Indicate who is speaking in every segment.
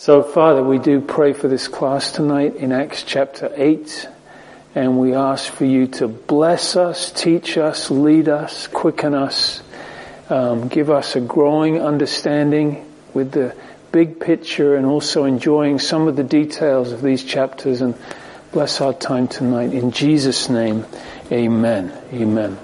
Speaker 1: So, Father, we do pray for this class tonight in Acts chapter 8, and we ask for you to bless us, teach us, lead us, quicken us, um, give us a growing understanding with the big picture and also enjoying some of the details of these chapters and bless our time tonight. In Jesus' name, amen. Amen.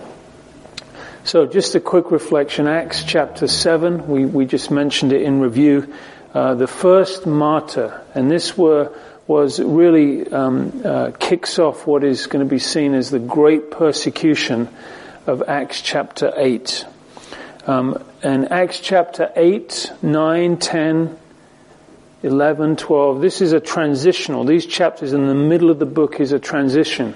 Speaker 1: So just a quick reflection, Acts chapter 7, we, we just mentioned it in review. Uh, the first martyr, and this were, was really um, uh, kicks off what is going to be seen as the great persecution of Acts chapter 8. Um, and Acts chapter 8, 9, 10, 11, 12, this is a transitional. These chapters in the middle of the book is a transition.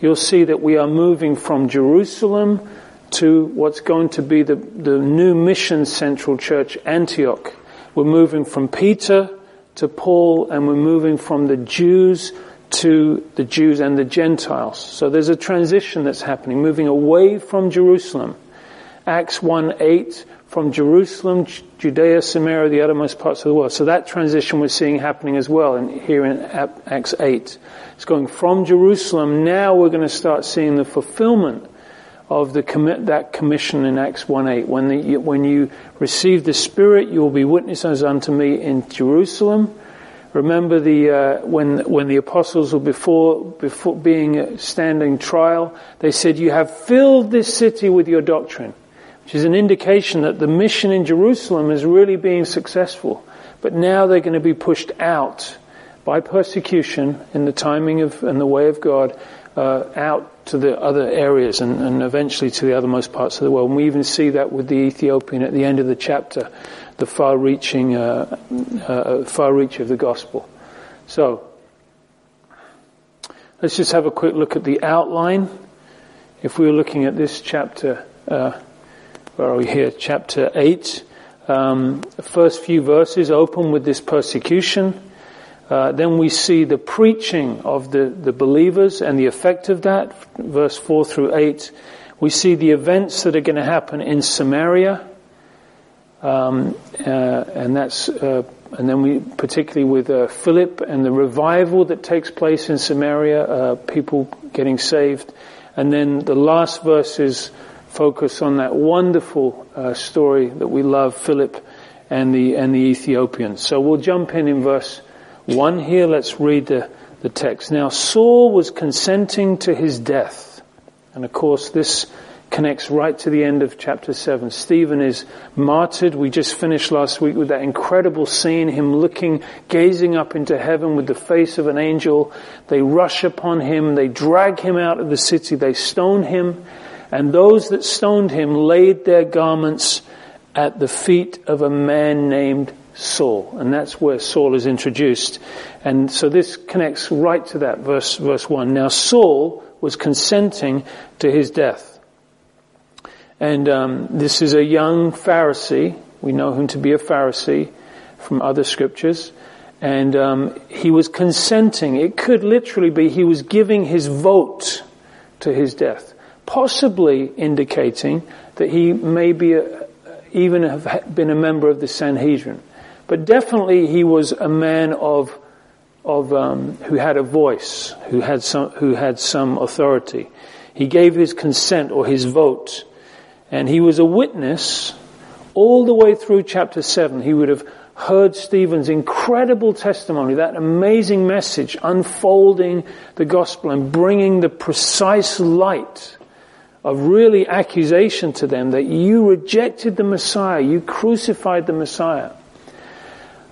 Speaker 1: You'll see that we are moving from Jerusalem to what's going to be the, the new mission central church, Antioch. We're moving from Peter to Paul and we're moving from the Jews to the Jews and the Gentiles. So there's a transition that's happening, moving away from Jerusalem. Acts 1 8, from Jerusalem, Judea, Samaria, the uttermost parts of the world. So that transition we're seeing happening as well in, here in Acts 8. It's going from Jerusalem. Now we're going to start seeing the fulfillment of the commit, that commission in Acts 1.8. When, the, when you receive the Spirit, you will be witnesses unto me in Jerusalem. Remember the, uh, when, when the apostles were before, before being uh, standing trial, they said, you have filled this city with your doctrine, which is an indication that the mission in Jerusalem is really being successful. But now they're going to be pushed out by persecution in the timing of and the way of God uh, out to the other areas and, and, eventually to the othermost parts of the world. And we even see that with the Ethiopian at the end of the chapter, the far-reaching, uh, uh, far reach of the gospel. So, let's just have a quick look at the outline. If we were looking at this chapter, uh, where are we here? Chapter 8. Um, the first few verses open with this persecution. Uh, then we see the preaching of the, the believers and the effect of that, verse 4 through 8. We see the events that are going to happen in Samaria, um, uh, and that's, uh, and then we, particularly with uh, Philip and the revival that takes place in Samaria, uh, people getting saved. And then the last verses focus on that wonderful story that we love, Philip and the, and the Ethiopians. So we'll jump in in verse 1 here, let's read the, the text. Now Saul was consenting to his death. And of course this connects right to the end of chapter 7. Stephen is martyred. We just finished last week with that incredible scene, him looking, gazing up into heaven with the face of an angel. They rush upon him, they drag him out of the city, they stone him, and those that stoned him laid their garments at the feet of a man named Saul. And that's where Saul is introduced. And so this connects right to that verse, verse 1. Now Saul was consenting to his death. And um, this is a young Pharisee. We know him to be a Pharisee from other scriptures. And um, he was consenting. It could literally be he was giving his vote to his death, possibly indicating that he may be a, even have been a member of the Sanhedrin. But definitely he was a man of, of um, who had a voice, who had some, who had some authority. He gave his consent or his vote, and he was a witness all the way through chapter seven. He would have heard Stephen's incredible testimony, that amazing message unfolding the gospel and bringing the precise light of really accusation to them that you rejected the Messiah, you crucified the Messiah.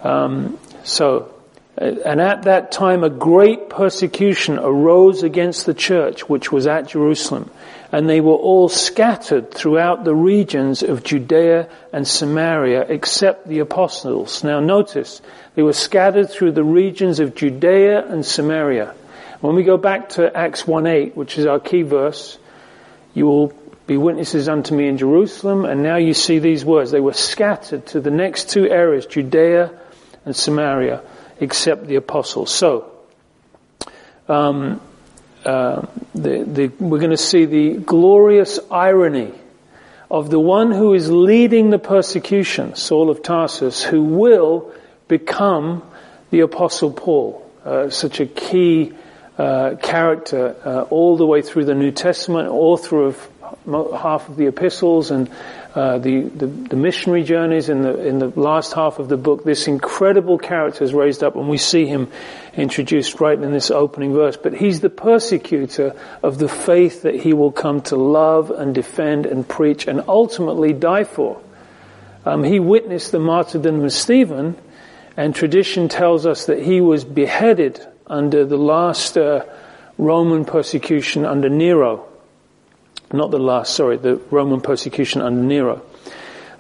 Speaker 1: Um, so, uh, and at that time a great persecution arose against the church which was at Jerusalem, and they were all scattered throughout the regions of Judea and Samaria except the apostles. Now notice, they were scattered through the regions of Judea and Samaria. When we go back to Acts 1.8, which is our key verse, you will be witnesses unto me in Jerusalem, and now you see these words. They were scattered to the next two areas, Judea and Samaria except the apostles. So, um, uh, the, the, we're going to see the glorious irony of the one who is leading the persecution, Saul of Tarsus, who will become the Apostle Paul, uh, such a key uh, character uh, all the way through the New Testament, author of half of the epistles and uh, the, the, the missionary journeys in the in the last half of the book. This incredible character is raised up, and we see him introduced right in this opening verse. But he's the persecutor of the faith that he will come to love and defend and preach and ultimately die for. Um, he witnessed the martyrdom of Stephen, and tradition tells us that he was beheaded under the last uh, Roman persecution under Nero. Not the last, sorry, the Roman persecution under Nero.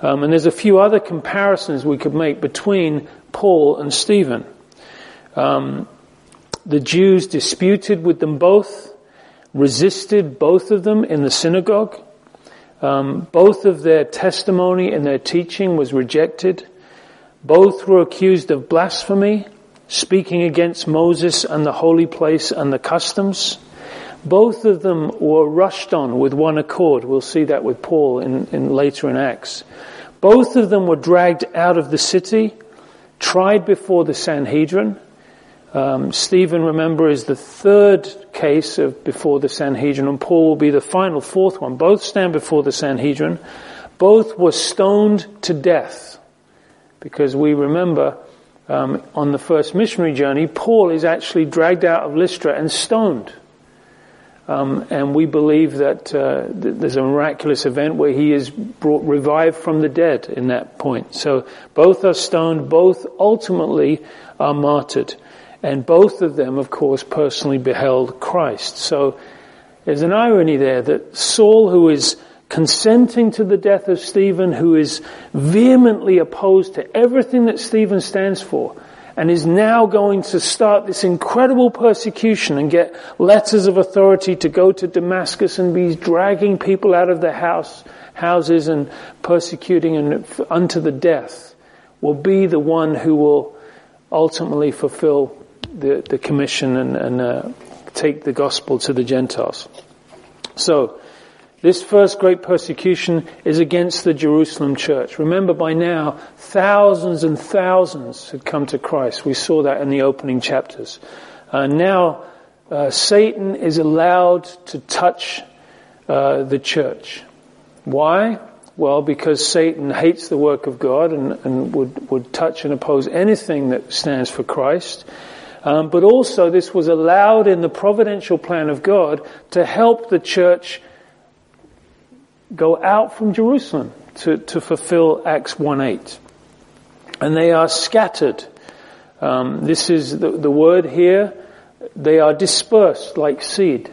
Speaker 1: Um, and there's a few other comparisons we could make between Paul and Stephen. Um, the Jews disputed with them both, resisted both of them in the synagogue. Um, both of their testimony and their teaching was rejected. Both were accused of blasphemy, speaking against Moses and the holy place and the customs. Both of them were rushed on with one accord. We'll see that with Paul in, in later in Acts. Both of them were dragged out of the city, tried before the Sanhedrin. Um, Stephen, remember, is the third case of before the Sanhedrin, and Paul will be the final fourth one. Both stand before the Sanhedrin. Both were stoned to death, because we remember um, on the first missionary journey, Paul is actually dragged out of Lystra and stoned. Um, and we believe that uh, th- there's a miraculous event where he is brought revived from the dead in that point. So both are stoned, both ultimately are martyred. And both of them, of course, personally beheld Christ. So there's an irony there that Saul, who is consenting to the death of Stephen, who is vehemently opposed to everything that Stephen stands for, and is now going to start this incredible persecution and get letters of authority to go to Damascus and be dragging people out of their house, houses and persecuting and unto the death, will be the one who will ultimately fulfill the, the commission and, and uh, take the gospel to the Gentiles. So, this first great persecution is against the Jerusalem church. Remember by now, thousands and thousands had come to Christ. We saw that in the opening chapters. Uh, now, uh, Satan is allowed to touch uh, the church. Why? Well, because Satan hates the work of God and, and would, would touch and oppose anything that stands for Christ. Um, but also, this was allowed in the providential plan of God to help the church go out from Jerusalem to, to fulfill Acts 1.8. And they are scattered. Um, this is the, the word here. They are dispersed like seed.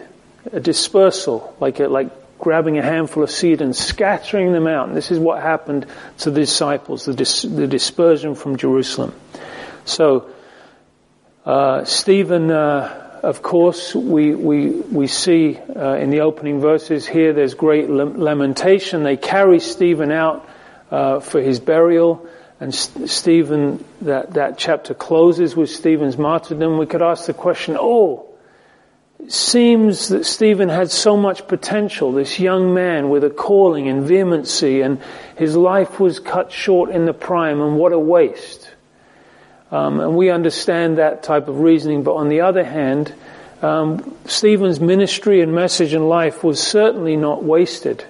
Speaker 1: A dispersal, like a, like grabbing a handful of seed and scattering them out. And this is what happened to the disciples, the, dis, the dispersion from Jerusalem. So, uh, Stephen, uh, of course, we, we, we see uh, in the opening verses here there's great lamentation. They carry Stephen out uh, for his burial, and St- Stephen, that, that chapter closes with Stephen's martyrdom. We could ask the question, oh, it seems that Stephen had so much potential, this young man with a calling and vehemency, and his life was cut short in the prime, and what a waste. Um, and we understand that type of reasoning, but on the other hand, um, Stephen's ministry and message in life was certainly not wasted,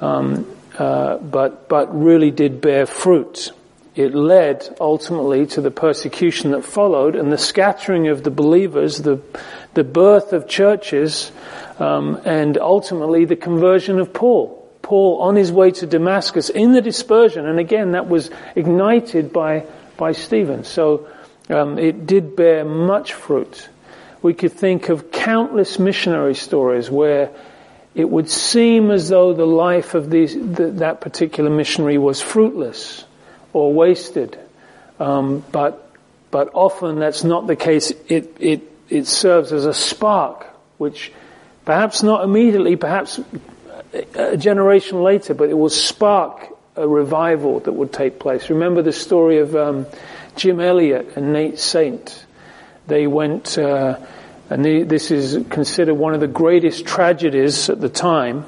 Speaker 1: um, uh, but but really did bear fruit. It led ultimately to the persecution that followed and the scattering of the believers, the the birth of churches, um, and ultimately the conversion of Paul. Paul on his way to Damascus in the dispersion, and again that was ignited by by Stephen. So um, it did bear much fruit. We could think of countless missionary stories where it would seem as though the life of these, the, that particular missionary was fruitless or wasted. Um, but, but often that's not the case. It, it, it serves as a spark, which perhaps not immediately, perhaps a generation later, but it will spark a revival that would take place. Remember the story of um, Jim Elliot and Nate Saint. They went, uh, and this is considered one of the greatest tragedies at the time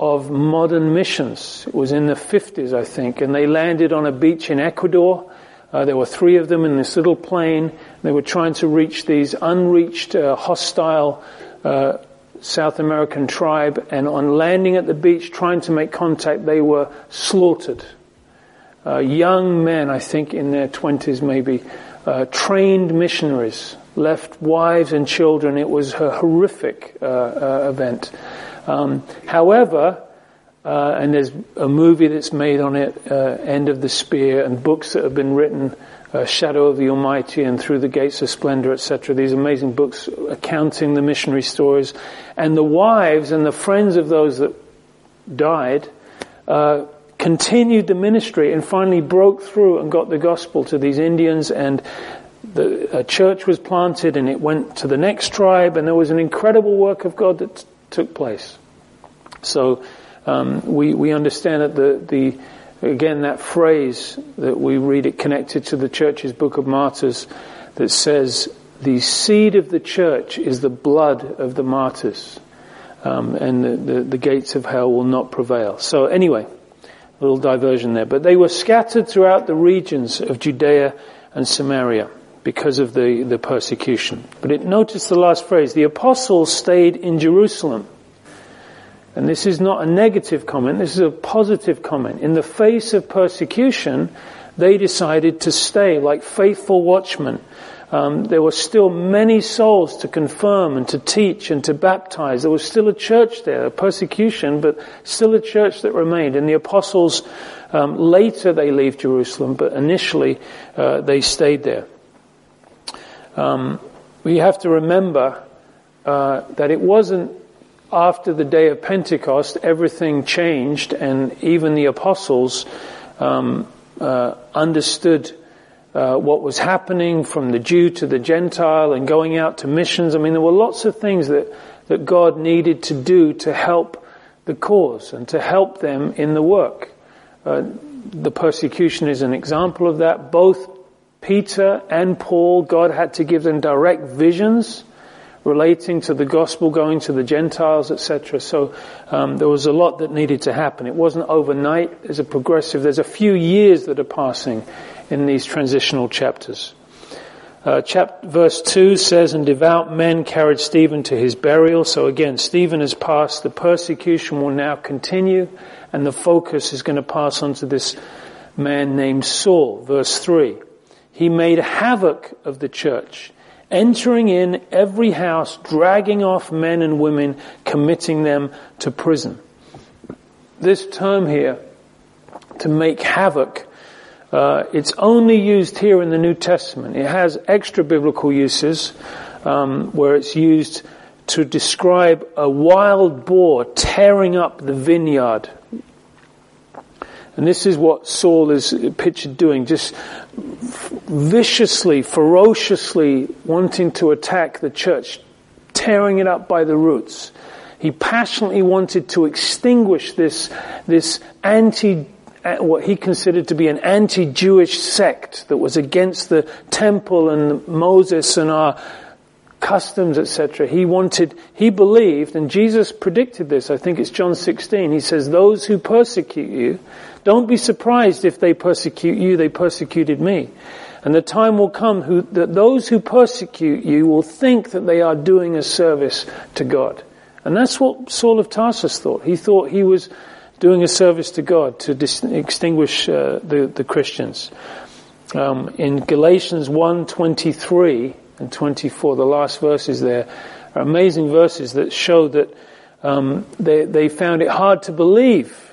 Speaker 1: of modern missions. It was in the 50s, I think, and they landed on a beach in Ecuador Uh, there were three of them in this little plane. They were trying to reach these unreached, uh, hostile uh, South American tribe, and on landing at the beach, trying to make contact, they were slaughtered. Uh, young men, I think in their twenties maybe, uh, trained missionaries, left wives and children. It was a horrific uh, event. Um, however, uh, and there's a movie that's made on it, uh, End of the Spear, and books that have been written, uh, Shadow of the Almighty and Through the Gates of Splendor, etc. These amazing books accounting the missionary stories. And the wives and the friends of those that died uh, continued the ministry and finally broke through and got the gospel to these Indians and the, a church was planted and it went to the next tribe and there was an incredible work of God that t- took place. So um, we we understand that the the again that phrase that we read it connected to the church's book of martyrs that says the seed of the church is the blood of the martyrs, um, and the, the, the gates of hell will not prevail. So anyway, a little diversion there, but they were scattered throughout the regions of Judea and Samaria because of the, the persecution. But it, notice the last phrase, the apostles stayed in Jerusalem. And this is not a negative comment, this is a positive comment. In the face of persecution, they decided to stay like faithful watchmen. Um, there were still many souls to confirm and to teach and to baptize. There was still a church there, a persecution, but still a church that remained. And the apostles, um, later they leave Jerusalem, but initially uh, they stayed there. Um, we have to remember uh, that it wasn't after the day of Pentecost, everything changed, and even the apostles um, uh, understood uh, what was happening from the Jew to the Gentile and going out to missions. I mean, there were lots of things that, that God needed to do to help the cause and to help them in the work. Uh, the persecution is an example of that. Both Peter and Paul, God had to give them direct visions relating to the gospel going to the Gentiles, etc. So um, there was a lot that needed to happen. It wasn't overnight. There's a progressive. There's a few years that are passing in these transitional chapters. Uh, verse 2 says, And devout men carried Stephen to his burial. So again, Stephen has passed. The persecution will now continue, and the focus is going to pass on to this man named Saul. Verse 3. He made havoc of the church entering in every house, dragging off men and women, committing them to prison. This term here, to make havoc, uh, it's only used here in the New Testament. It has extra biblical uses um, where it's used to describe a wild boar tearing up the vineyard and this is what Saul is pictured doing, just viciously, ferociously wanting to attack the church, tearing it up by the roots. He passionately wanted to extinguish this, this anti, what he considered to be an anti-Jewish sect that was against the temple and Moses and our customs, etc. He wanted, he believed, and Jesus predicted this, I think it's John 16, he says, those who persecute you, don't be surprised if they persecute you, they persecuted me. And the time will come who, that those who persecute you will think that they are doing a service to God. And that's what Saul of Tarsus thought. He thought he was doing a service to God to dis- extinguish uh, the, the Christians. Um, in Galatians 1, 23 and 24, the last verses there are amazing verses that show that um, they, they found it hard to believe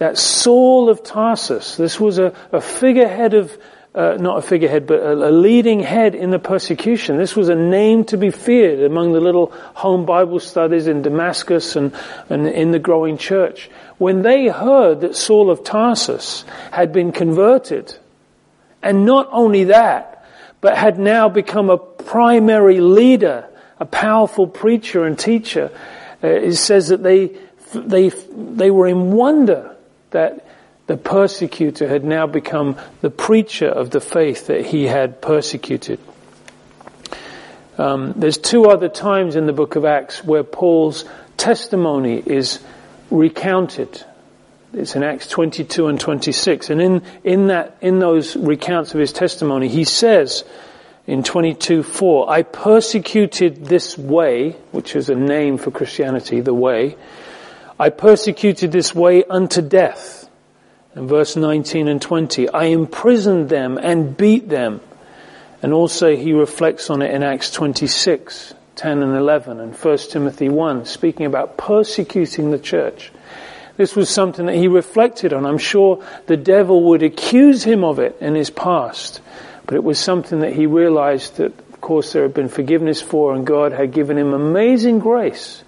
Speaker 1: that Saul of Tarsus, this was a, a figurehead of, uh, not a figurehead, but a, a, leading head in the persecution. This was a name to be feared among the little home Bible studies in Damascus and, and in the growing church. When they heard that Saul of Tarsus had been converted, and not only that, but had now become a primary leader, a powerful preacher and teacher, uh, it says that they, they, they were in wonder that the persecutor had now become the preacher of the faith that he had persecuted. Um, there's two other times in the book of Acts where Paul's testimony is recounted. It's in Acts 22 and 26. And in, in that, in those recounts of his testimony, he says in 22, 4, I persecuted this way, which is a name for Christianity, the way. I persecuted this way unto death. In verse 19 and 20, I imprisoned them and beat them. And also he reflects on it in Acts 26, 10 and 11 and 1 Timothy 1, speaking about persecuting the church. This was something that he reflected on. I'm sure the devil would accuse him of it in his past, but it was something that he realized that, of course, there had been forgiveness for and God had given him amazing grace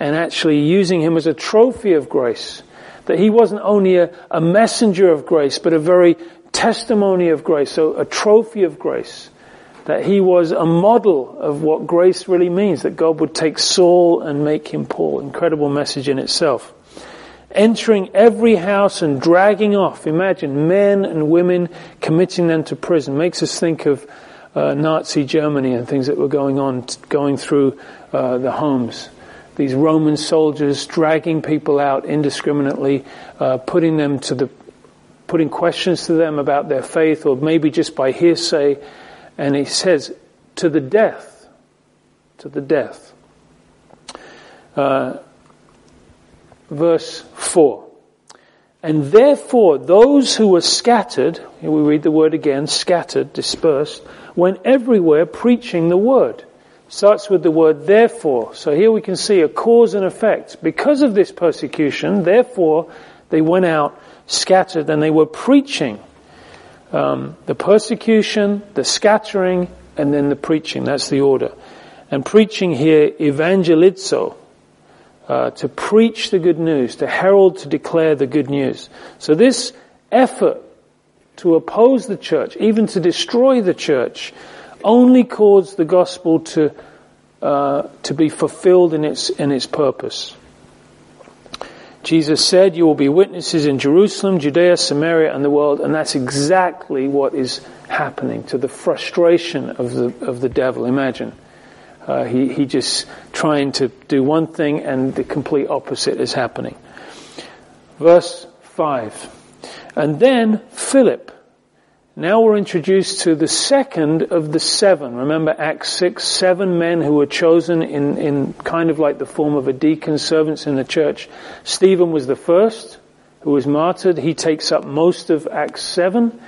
Speaker 1: and actually using him as a trophy of grace. That he wasn't only a, a messenger of grace, but a very testimony of grace, so a trophy of grace. That he was a model of what grace really means, that God would take Saul and make him Paul. Incredible message in itself entering every house and dragging off. Imagine men and women committing them to prison. Makes us think of uh, Nazi Germany and things that were going on, going through uh, the homes. These Roman soldiers dragging people out indiscriminately, uh, putting them to the, putting questions to them about their faith, or maybe just by hearsay. And he says, to the death, to the death. Uh, verse 4. And therefore those who were scattered, here we read the word again, scattered, dispersed, went everywhere preaching the word. Starts with the word therefore. So here we can see a cause and effect. Because of this persecution, therefore they went out scattered and they were preaching. Um, the persecution, the scattering, and then the preaching. That's the order. And preaching here, evangelizo, uh, to preach the good news, to herald, to declare the good news. So this effort to oppose the church, even to destroy the church, only caused the gospel to uh, to be fulfilled in its in its purpose. Jesus said, "You will be witnesses in Jerusalem, Judea, Samaria, and the world," and that's exactly what is happening to the frustration of the of the devil. Imagine uh, he, he just trying to do one thing and the complete opposite is happening. Verse 5. And then Philip. Now we're introduced to the second of the seven. Remember Acts 6, seven men who were chosen in, in kind of like the form of a deacon, servants in the church. Stephen was the first who was martyred. He takes up most of Acts 7.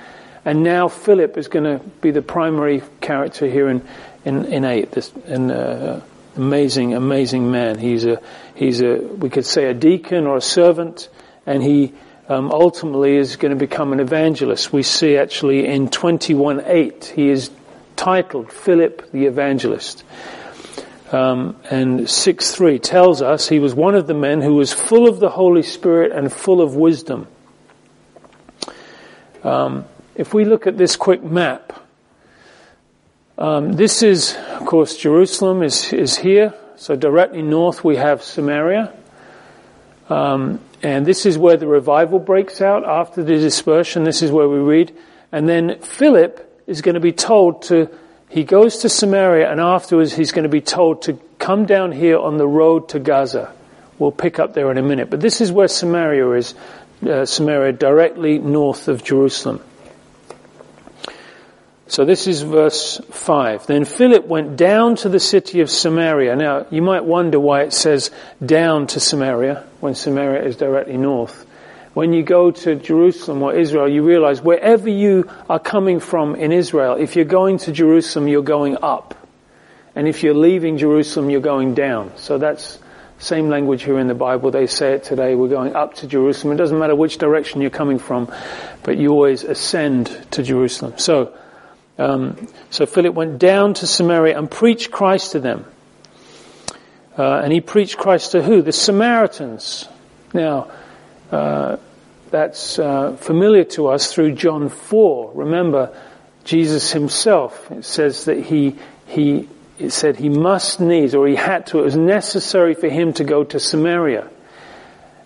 Speaker 1: And now Philip is going to be the primary character here in, in, in eight. This an uh, amazing, amazing man. He's a he's a we could say a deacon or a servant, and he um, ultimately is going to become an evangelist. We see actually in twenty one eight he is titled Philip the Evangelist. Um, and 6 3 tells us he was one of the men who was full of the Holy Spirit and full of wisdom. Um, if we look at this quick map, um, this is, of course, Jerusalem is, is here. So directly north we have Samaria. And this is where the revival breaks out after the dispersion. This is where we read. And then Philip is going to be told to, he goes to Samaria and afterwards he's going to be told to come down here on the road to Gaza. We'll pick up there in a minute. But this is where Samaria is, uh, Samaria directly north of Jerusalem. So this is verse 5. Then Philip went down to the city of Samaria. Now, you might wonder why it says down to Samaria when Samaria is directly north. When you go to Jerusalem or Israel, you realize wherever you are coming from in Israel, if you're going to Jerusalem, you're going up. And if you're leaving Jerusalem, you're going down. So that's same language here in the Bible. They say it today. We're going up to Jerusalem. It doesn't matter which direction you're coming from, but you always ascend to Jerusalem. So, um, so Philip went down to Samaria and preached Christ to them. Uh, and he preached Christ to who? The Samaritans. Now, uh, that's uh, familiar to us through John 4. Remember, Jesus himself, it says that he, he, it said he must needs, or he had to, it was necessary for him to go to Samaria.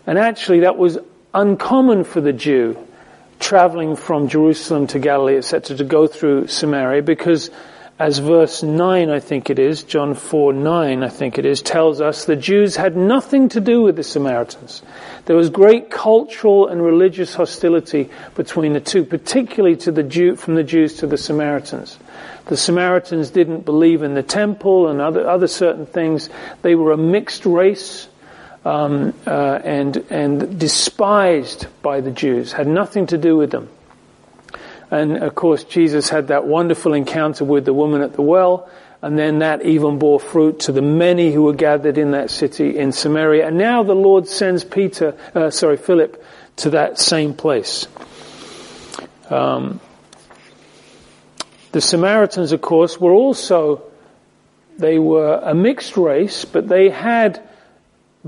Speaker 1: And actually that was uncommon for the Jew traveling from Jerusalem to Galilee, etc., to go through Samaria because as verse 9, I think it is, John 4 9, I think it is, tells us the Jews had nothing to do with the Samaritans. There was great cultural and religious hostility between the two, particularly to the Jew, from the Jews to the Samaritans. The Samaritans didn't believe in the temple and other, other certain things. They were a mixed race. Um, uh, and and despised by the Jews, had nothing to do with them. And of course, Jesus had that wonderful encounter with the woman at the well, and then that even bore fruit to the many who were gathered in that city in Samaria. And now the Lord sends Peter, uh, sorry, Philip, to that same place. Um, the Samaritans, of course, were also, they were a mixed race, but they had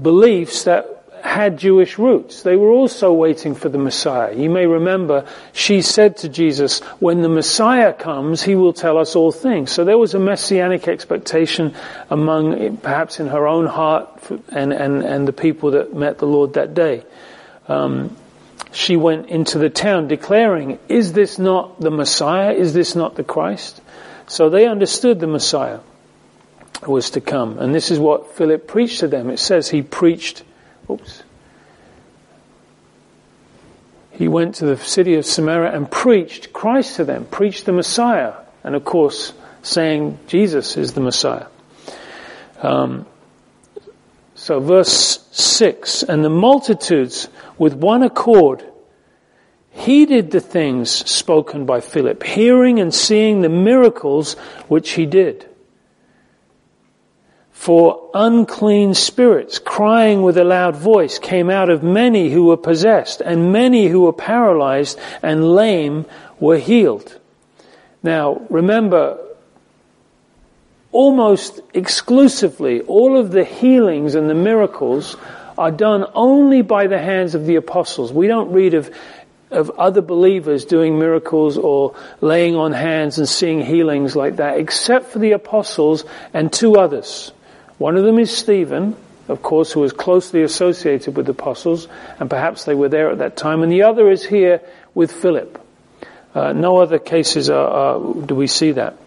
Speaker 1: beliefs that had Jewish roots. They were also waiting for the Messiah. You may remember she said to Jesus, when the Messiah comes, he will tell us all things. So there was a messianic expectation among, perhaps in her own heart and, and, and the people that met the Lord that day. Um, she went into the town declaring, is this not the Messiah? Is this not the Christ? So they understood the Messiah was to come. And this is what Philip preached to them. It says he preached Oops. He went to the city of Samaria and preached Christ to them, preached the Messiah, and of course, saying Jesus is the Messiah. Um, so, verse 6 And the multitudes with one accord heeded the things spoken by Philip, hearing and seeing the miracles which he did for unclean spirits, crying with a loud voice, came out of many who were possessed, and many who were paralyzed and lame were healed. Now, remember, almost exclusively, all of the healings and the miracles are done only by the hands of the apostles. We don't read of of other believers doing miracles or laying on hands and seeing healings like that, except for the apostles and two others. One of them is Stephen, of course, who was closely associated with the apostles, and perhaps they were there at that time. And the other is here with Philip. Uh, no other cases are, are, do we see that.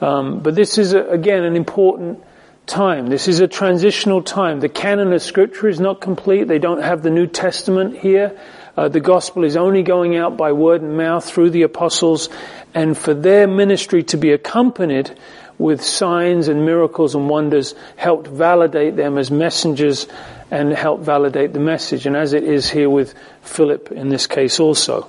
Speaker 1: Um, but this is, a, again, an important time. This is a transitional time. The canon of Scripture is not complete. They don't have the New Testament here. Uh, the gospel is only going out by word and mouth through the apostles, and for their ministry to be accompanied with signs and miracles and wonders helped validate them as messengers and help validate the message. And as it is here with Philip in this case also.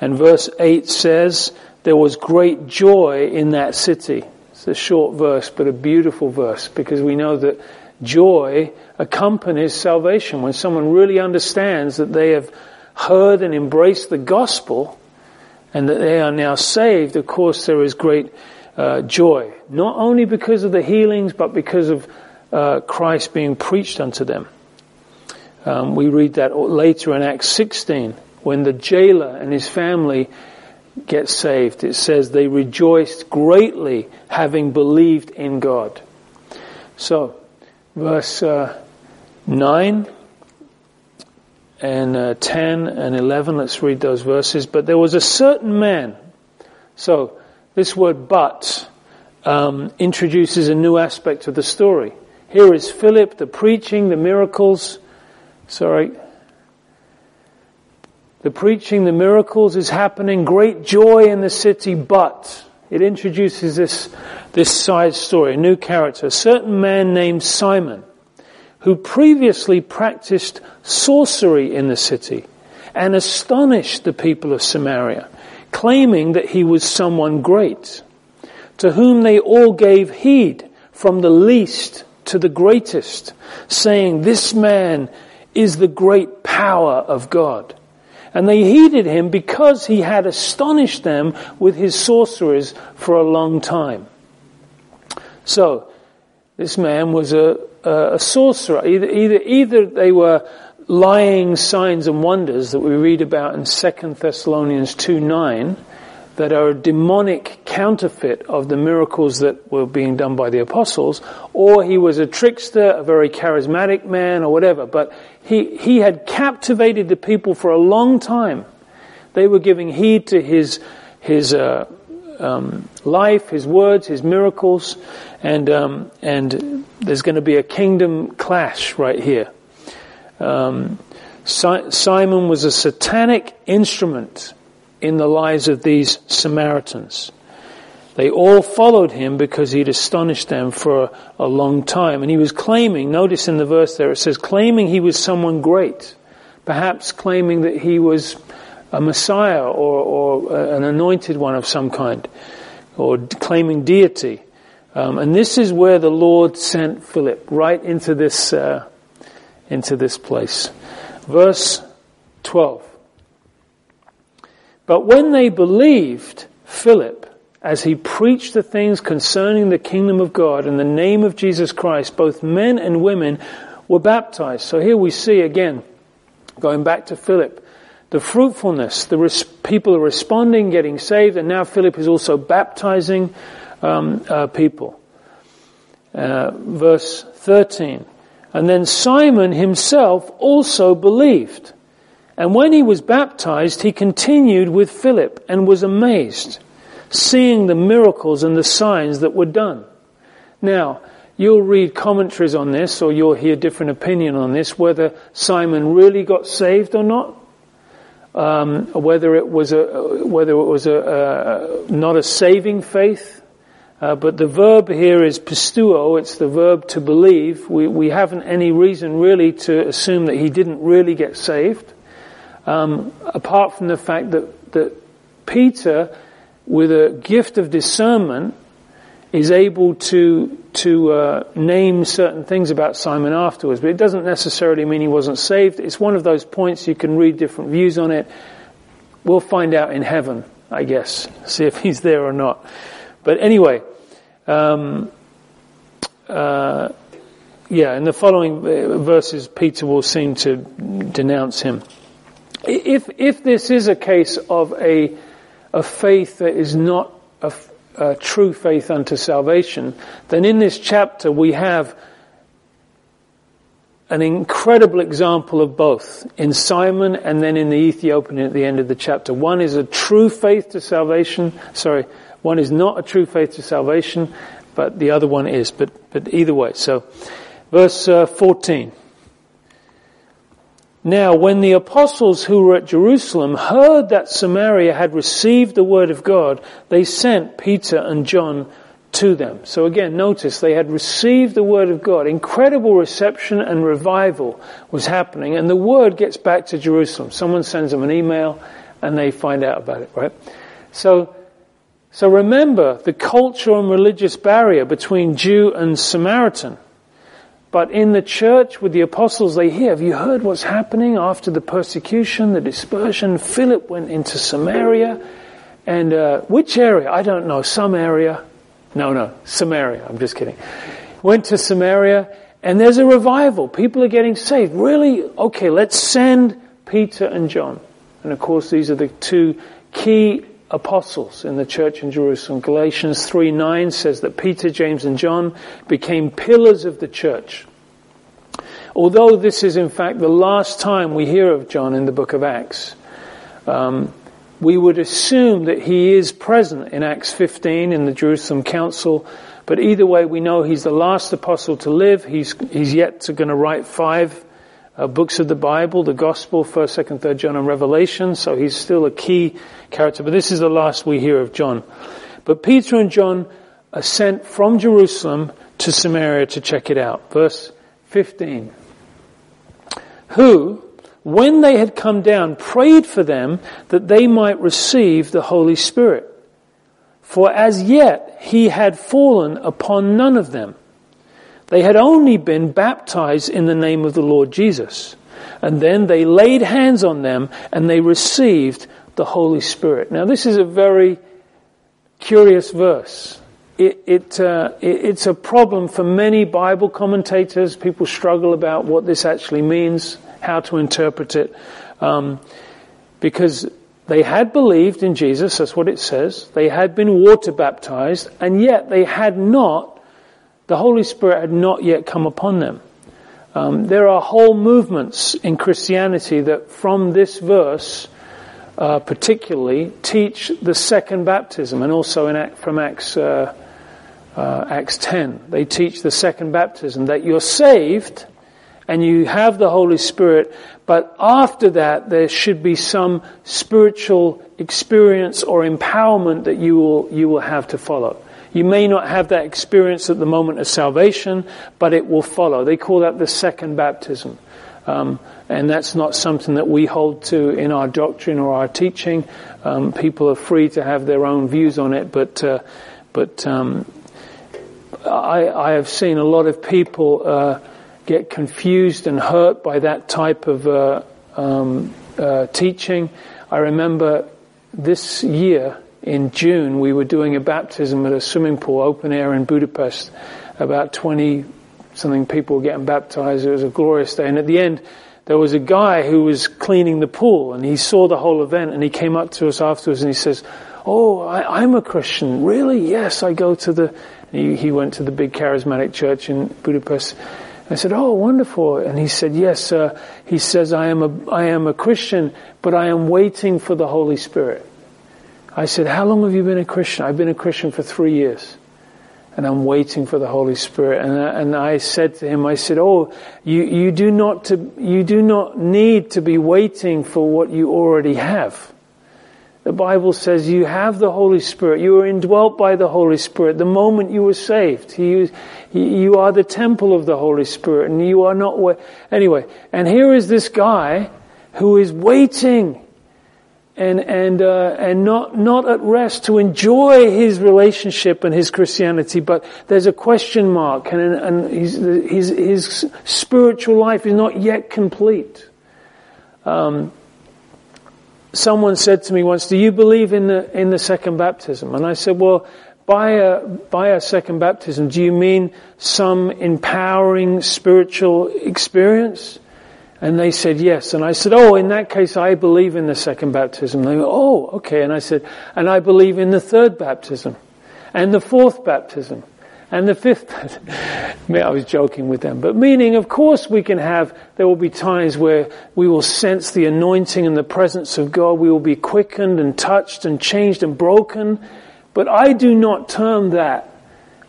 Speaker 1: And verse 8 says, there was great joy in that city. It's a short verse, but a beautiful verse because we know that joy accompanies salvation. When someone really understands that they have heard and embraced the gospel and that they are now saved, of course there is great uh, joy, not only because of the healings, but because of uh, Christ being preached unto them. Um, we read that later in Acts 16 when the jailer and his family get saved. It says they rejoiced greatly having believed in God. So, verse uh, 9 and uh, 10 and 11, let's read those verses. But there was a certain man. So, this word but um, introduces a new aspect of the story. Here is Philip, the preaching, the miracles. Sorry. The preaching, the miracles is happening, great joy in the city, but it introduces this, this side story, a new character. A certain man named Simon, who previously practiced sorcery in the city and astonished the people of Samaria claiming that he was someone great, to whom they all gave heed from the least to the greatest, saying, this man is the great power of God. And they heeded him because he had astonished them with his sorceries for a long time. So, this man was a, a, a sorcerer. Either, either, either they were lying signs and wonders that we read about in 2 Thessalonians 2 9 that are a demonic counterfeit of the miracles that were being done by the apostles, or he was a trickster, a very charismatic man, or whatever. But he, he had captivated the people for a long time. They were giving heed to his, his, uh, um, life, His words, His miracles, and um, and there's going to be a kingdom clash right here. Um, si- Simon was a satanic instrument in the lives of these Samaritans. They all followed him because he'd astonished them for a, a long time. And he was claiming, notice in the verse there, it says, claiming he was someone great. Perhaps claiming that he was a Messiah or, or an anointed one of some kind, or claiming deity. Um, and this is where the Lord sent Philip, right into this, uh, into this place. Verse 12. But when they believed Philip, as he preached the things concerning the kingdom of God in the name of Jesus Christ, both men and women were baptized. So here we see again, going back to Philip, the fruitfulness, the res- people are responding, getting saved, and now Philip is also baptizing um, uh, people. Uh, verse 13. And then Simon himself also believed. And when he was baptized, he continued with Philip and was amazed, seeing the miracles and the signs that were done. Now, you'll read commentaries on this, or you'll hear different opinion on this, whether Simon really got saved or not um, whether it was a whether it was a, a not a saving faith, uh, but the verb here is pisteuo, It's the verb to believe. We we haven't any reason really to assume that he didn't really get saved, um, apart from the fact that that Peter, with a gift of discernment, is able to to uh, name certain things about Simon afterwards, but it doesn't necessarily mean he wasn't saved. It's one of those points you can read different views on it. We'll find out in heaven, I guess, see if he's there or not. But anyway, um, uh, yeah, in the following uh, verses, Peter will seem to denounce him. If if this is a case of a a faith that is not a uh, true faith unto salvation, then in this chapter we have an incredible example of both in Simon and then in the Ethiopian at the end of the chapter. One is a true faith to salvation. Sorry, one is not a true faith to salvation, but the other one is. But but either way. So, verse uh, fourteen. Now, when the apostles who were at Jerusalem heard that Samaria had received the word of God, they sent Peter and John to them. So again, notice they had received the word of God. Incredible reception and revival was happening, and the word gets back to Jerusalem. Someone sends them an email, and they find out about it, right? So, so remember the cultural and religious barrier between Jew and Samaritan. But in the church with the apostles, they hear, have you heard what's happening after the persecution, the dispersion? Philip went into Samaria. And uh, which area? I don't know. Some area. No, no. Samaria. I'm just kidding. Went to Samaria and there's a revival. People are getting saved. Really? Okay, let's send Peter and John. And of course, these are the two key apostles in the church in Jerusalem. Galatians 3 9 says that Peter, James, and John became pillars of the church. Although this is in fact the last time we hear of John in the book of Acts, um, we would assume that he is present in Acts 15 in the Jerusalem Council, but either way we know he's the last apostle to live. He's, he's yet to going to write five uh, books of the Bible, the Gospel, 1st, 2nd, 3rd John and Revelation, so he's still a key character, but this is the last we hear of John. But Peter and John are sent from Jerusalem to Samaria to check it out. Verse 15. Who, when they had come down, prayed for them that they might receive the Holy Spirit. For as yet he had fallen upon none of them they had only been baptized in the name of the Lord Jesus. And then they laid hands on them and they received the Holy Spirit. Now this is a very curious verse. It, it, uh, it, it's a problem for many Bible commentators. People struggle about what this actually means, how to interpret it, um, because they had believed in Jesus. That's what it says. They had been water baptized, and yet they had not the Holy Spirit had not yet come upon them. Um, there are whole movements in Christianity that from this verse uh, particularly teach the second baptism, and also in from Acts uh, uh, Acts 10, they teach the second baptism that you're saved and you have the Holy Spirit, but after that there should be some spiritual experience or empowerment that you will you will have to follow. You may not have that experience at the moment of salvation, but it will follow. They call that the second baptism. Um, and that's not something that we hold to in our doctrine or our teaching. Um, people are free to have their own views on it, but uh, but um, I, I, have seen a lot of people uh, get confused and hurt by that type of uh, um, uh, teaching. I remember this year in June, we were doing a baptism at a swimming pool, open air in Budapest. About 20 something people were getting baptized. It was a glorious day. And at the end, there was a guy who was cleaning the pool and he saw the whole event and he came up to us afterwards and he says, Oh, I, am a Christian. Really? Yes, I go to the, he, he, went to the big charismatic church in Budapest. I said, Oh, wonderful. And he said, Yes, uh, he says, I am a, I am a Christian, but I am waiting for the Holy Spirit. I said, How long have you been a Christian? I've been a Christian for three years. And I'm waiting for the Holy Spirit. And, I, and I said to him, I said, Oh, you, you do not to, you do not need to be waiting for what you already have. The Bible says you have the Holy Spirit. You are indwelt by the Holy Spirit the moment you were saved. He, you are the temple of the Holy Spirit and you are not, anyway. And here is this guy who is waiting and and uh, and not not at rest to enjoy his relationship and his Christianity, but there's a question mark, and and his his, his spiritual life is not yet complete. Um, someone said to me once, "Do you believe in the in the second baptism?" And I said, "Well." By a, by a second baptism, do you mean some empowering spiritual experience? And they said yes. And I said, oh, in that case, I believe in the second baptism. They went, oh, okay. And I said, and I believe in the third baptism and the fourth baptism and the fifth. I was joking with them, but meaning, of course, we can have, there will be times where we will sense the anointing and the presence of God. We will be quickened and touched and changed and broken. But I do not term that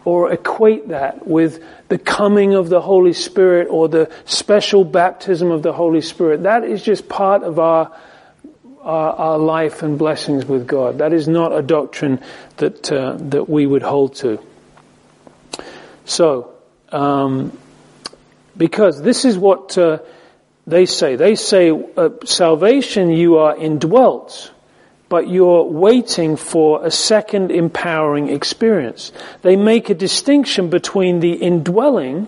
Speaker 1: or equate that with the coming of the Holy Spirit or the special baptism of the Holy Spirit. That is just part of our, our, our life and blessings with God. That is not a doctrine that, uh, that we would hold to. So, um, because this is what uh, they say. They say, uh, salvation you are indwelt but you're waiting for a second empowering experience. They make a distinction between the indwelling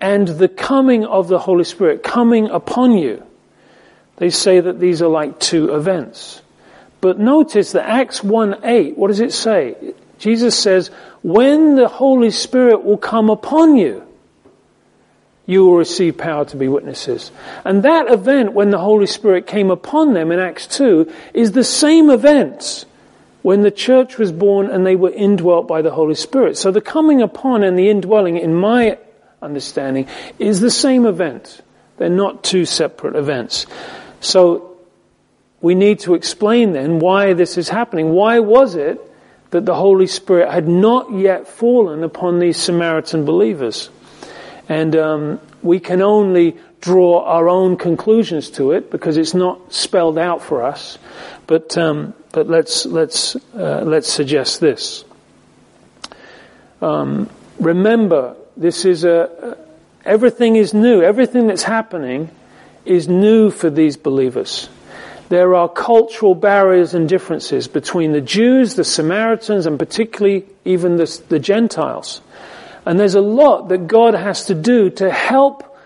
Speaker 1: and the coming of the Holy Spirit, coming upon you. They say that these are like two events. But notice that Acts 1 8, what does it say? Jesus says, when the Holy Spirit will come upon you, you will receive power to be witnesses. And that event when the Holy Spirit came upon them in Acts 2 is the same event when the church was born and they were indwelt by the Holy Spirit. So the coming upon and the indwelling, in my understanding, is the same event. They're not two separate events. So we need to explain then why this is happening. Why was it that the Holy Spirit had not yet fallen upon these Samaritan believers? And um, we can only draw our own conclusions to it because it's not spelled out for us. But um, but let's let's uh, let's suggest this. Um, remember, this is a everything is new. Everything that's happening is new for these believers. There are cultural barriers and differences between the Jews, the Samaritans, and particularly even the, the Gentiles. And there's a lot that God has to do to help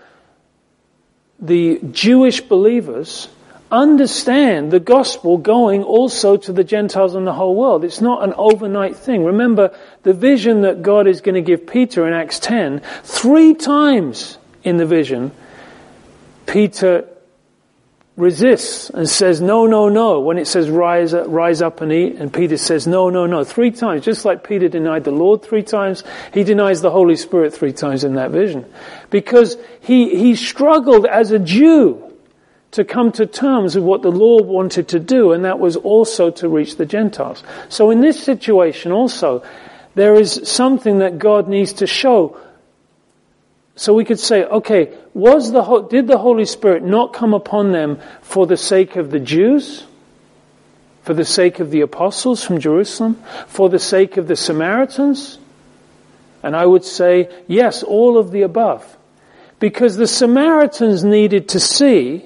Speaker 1: the Jewish believers understand the gospel going also to the Gentiles and the whole world. It's not an overnight thing. Remember the vision that God is going to give Peter in Acts 10. Three times in the vision, Peter resists and says, no, no, no, when it says rise, rise up and eat, and Peter says, no, no, no, three times, just like Peter denied the Lord three times, he denies the Holy Spirit three times in that vision. Because he, he struggled as a Jew to come to terms with what the Lord wanted to do, and that was also to reach the Gentiles. So in this situation also, there is something that God needs to show. So we could say, okay, was the, did the Holy Spirit not come upon them for the sake of the Jews? For the sake of the apostles from Jerusalem? For the sake of the Samaritans? And I would say, yes, all of the above. Because the Samaritans needed to see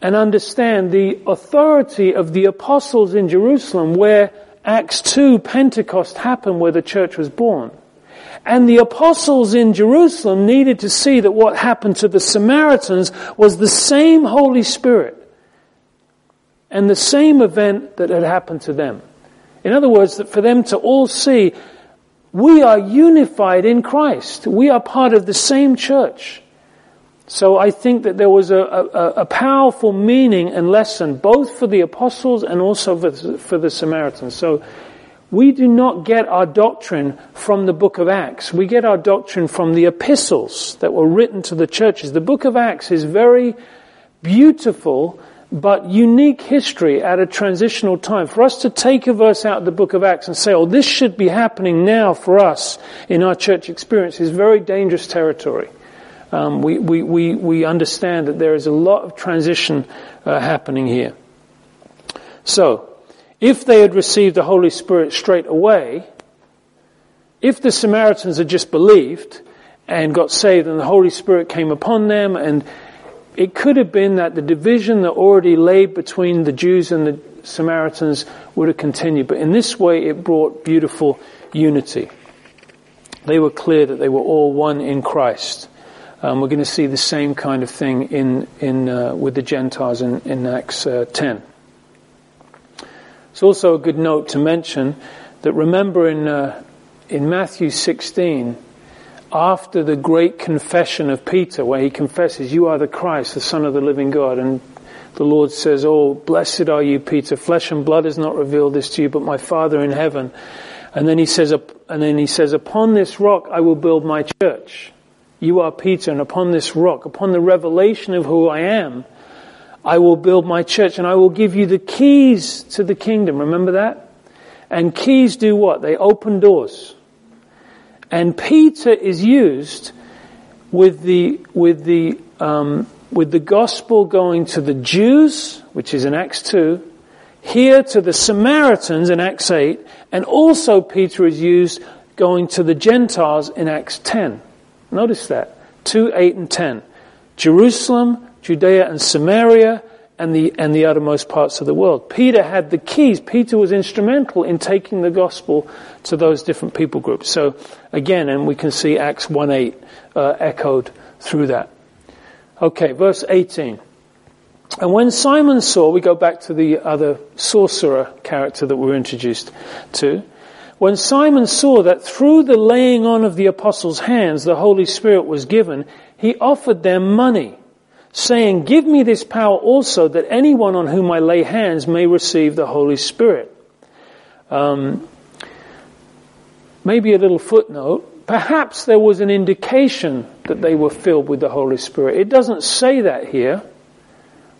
Speaker 1: and understand the authority of the apostles in Jerusalem where Acts 2 Pentecost happened where the church was born. And the apostles in Jerusalem needed to see that what happened to the Samaritans was the same Holy Spirit and the same event that had happened to them. In other words, that for them to all see, we are unified in Christ. We are part of the same church. So I think that there was a, a, a, powerful meaning and lesson both for the apostles and also for the, for the Samaritans. So we do not get our doctrine from the book of Acts. We get our doctrine from the epistles that were written to the churches. The book of Acts is very beautiful but unique history at a transitional time. For us to take a verse out of the book of Acts and say, oh, this should be happening now for us in our church experience is very dangerous territory um, we, we, we, we understand that there is a lot of transition uh, happening here. So, if they had received the Holy Spirit straight away, if the Samaritans had just believed and got saved and the Holy Spirit came upon them and it could have been that the division that already lay between the Jews and the Samaritans would have continued. But in this way, it brought beautiful unity. They were clear that they were all one in Christ. Um, we're going to see the same kind of thing in, in, uh, with the Gentiles in, in Acts uh, 10. It's also a good note to mention that remember in, uh, in Matthew 16, after the great confession of Peter, where he confesses, You are the Christ, the Son of the living God, and the Lord says, Oh, blessed are you, Peter. Flesh and blood has not revealed this to you, but my Father in heaven. And then he says, and then he says, Upon this rock I will build my church you are Peter, and upon this rock, upon the revelation of who I am, I will build my church and I will give you the keys to the kingdom. Remember that? And keys do what? They open doors. And Peter is used with the, with the, um, with the gospel going to the Jews, which is in Acts 2, here to the Samaritans in Acts 8, and also Peter is used going to the Gentiles in Acts 10. Notice that. 2, 8, and 10. Jerusalem, Judea and Samaria, and the, and the uttermost parts of the world. Peter had the keys. Peter was instrumental in taking the gospel to those different people groups. So again, and we can see Acts 1 8 uh, echoed through that. Okay, verse 18. And when Simon saw, we go back to the other sorcerer character that we were introduced to. When Simon saw that through the laying on of the apostles' hands the Holy Spirit was given, he offered them money, saying, Give me this power also that anyone on whom I lay hands may receive the Holy Spirit. Um, maybe a little footnote. Perhaps there was an indication that they were filled with the Holy Spirit. It doesn't say that here,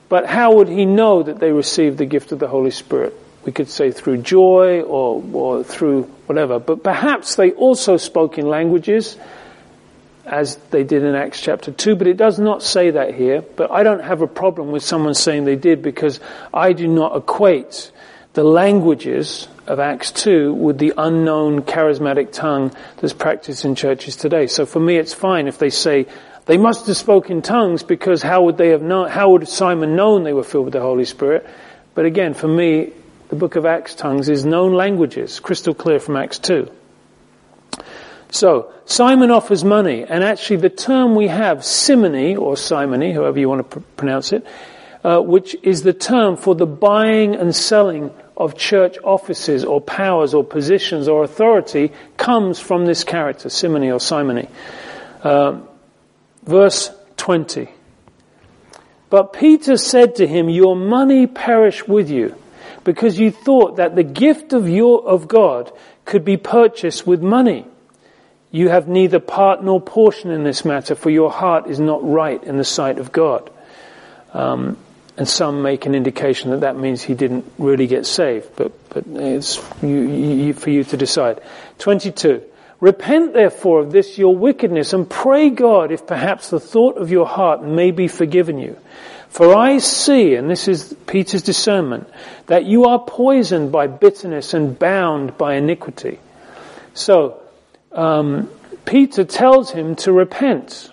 Speaker 1: but how would he know that they received the gift of the Holy Spirit? we could say through joy or, or through whatever. But perhaps they also spoke in languages as they did in Acts chapter 2, but it does not say that here. But I don't have a problem with someone saying they did because I do not equate the languages of Acts 2 with the unknown charismatic tongue that's practiced in churches today. So for me it's fine if they say they must have spoken tongues because how would they have known, how would Simon known they were filled with the Holy Spirit? But again, for me, the book of Acts tongues is known languages, crystal clear from Acts 2. So, Simon offers money, and actually the term we have, simony, or simony, however you want to pr- pronounce it, uh, which is the term for the buying and selling of church offices or powers or positions or authority, comes from this character, simony or simony. Uh, verse 20. But Peter said to him, Your money perish with you because you thought that the gift of your, of God could be purchased with money. You have neither part nor portion in this matter, for your heart is not right in the sight of God. Um, and some make an indication that that means he didn't really get saved, but, but it's you, you, for you to decide. 22. Repent therefore of this your wickedness and pray God if perhaps the thought of your heart may be forgiven you. For I see, and this is Peter's discernment, that you are poisoned by bitterness and bound by iniquity. So, um, Peter tells him to repent,